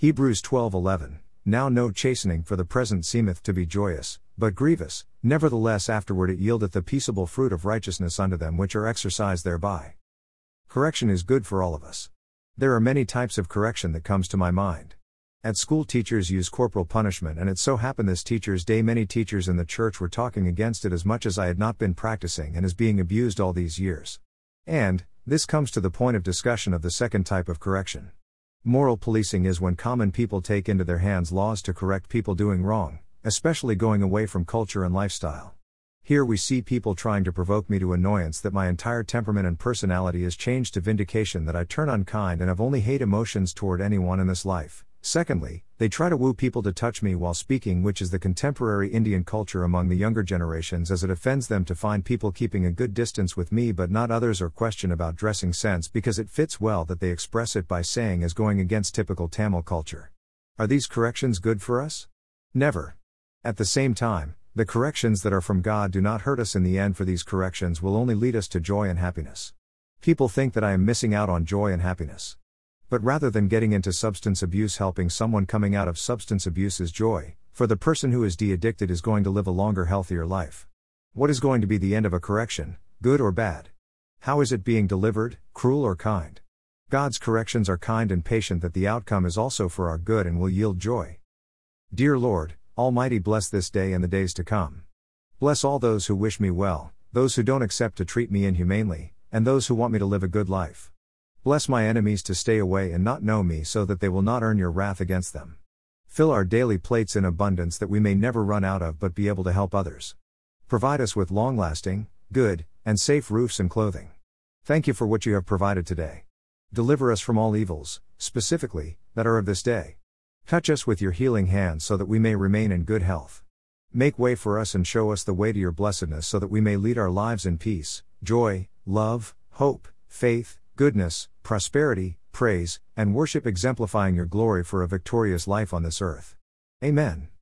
Hebrews 12:11 Now no chastening for the present seemeth to be joyous, but grievous, nevertheless afterward it yieldeth the peaceable fruit of righteousness unto them which are exercised thereby. Correction is good for all of us. There are many types of correction that comes to my mind. At school teachers use corporal punishment and it so happened this teacher's day many teachers in the church were talking against it as much as I had not been practicing and is being abused all these years. And, this comes to the point of discussion of the second type of correction. Moral policing is when common people take into their hands laws to correct people doing wrong, especially going away from culture and lifestyle. Here we see people trying to provoke me to annoyance that my entire temperament and personality is changed to vindication that I turn unkind and have only hate emotions toward anyone in this life. Secondly, they try to woo people to touch me while speaking, which is the contemporary Indian culture among the younger generations as it offends them to find people keeping a good distance with me but not others or question about dressing sense because it fits well that they express it by saying as going against typical Tamil culture. Are these corrections good for us? Never. At the same time, the corrections that are from God do not hurt us in the end, for these corrections will only lead us to joy and happiness. People think that I am missing out on joy and happiness. But rather than getting into substance abuse, helping someone coming out of substance abuse is joy, for the person who is de addicted is going to live a longer, healthier life. What is going to be the end of a correction, good or bad? How is it being delivered, cruel or kind? God's corrections are kind and patient, that the outcome is also for our good and will yield joy. Dear Lord, Almighty, bless this day and the days to come. Bless all those who wish me well, those who don't accept to treat me inhumanely, and those who want me to live a good life. Bless my enemies to stay away and not know me so that they will not earn your wrath against them. Fill our daily plates in abundance that we may never run out of but be able to help others. Provide us with long lasting, good, and safe roofs and clothing. Thank you for what you have provided today. Deliver us from all evils, specifically, that are of this day. Touch us with your healing hands so that we may remain in good health. Make way for us and show us the way to your blessedness so that we may lead our lives in peace, joy, love, hope, faith, goodness, prosperity, praise, and worship exemplifying your glory for a victorious life on this earth. Amen.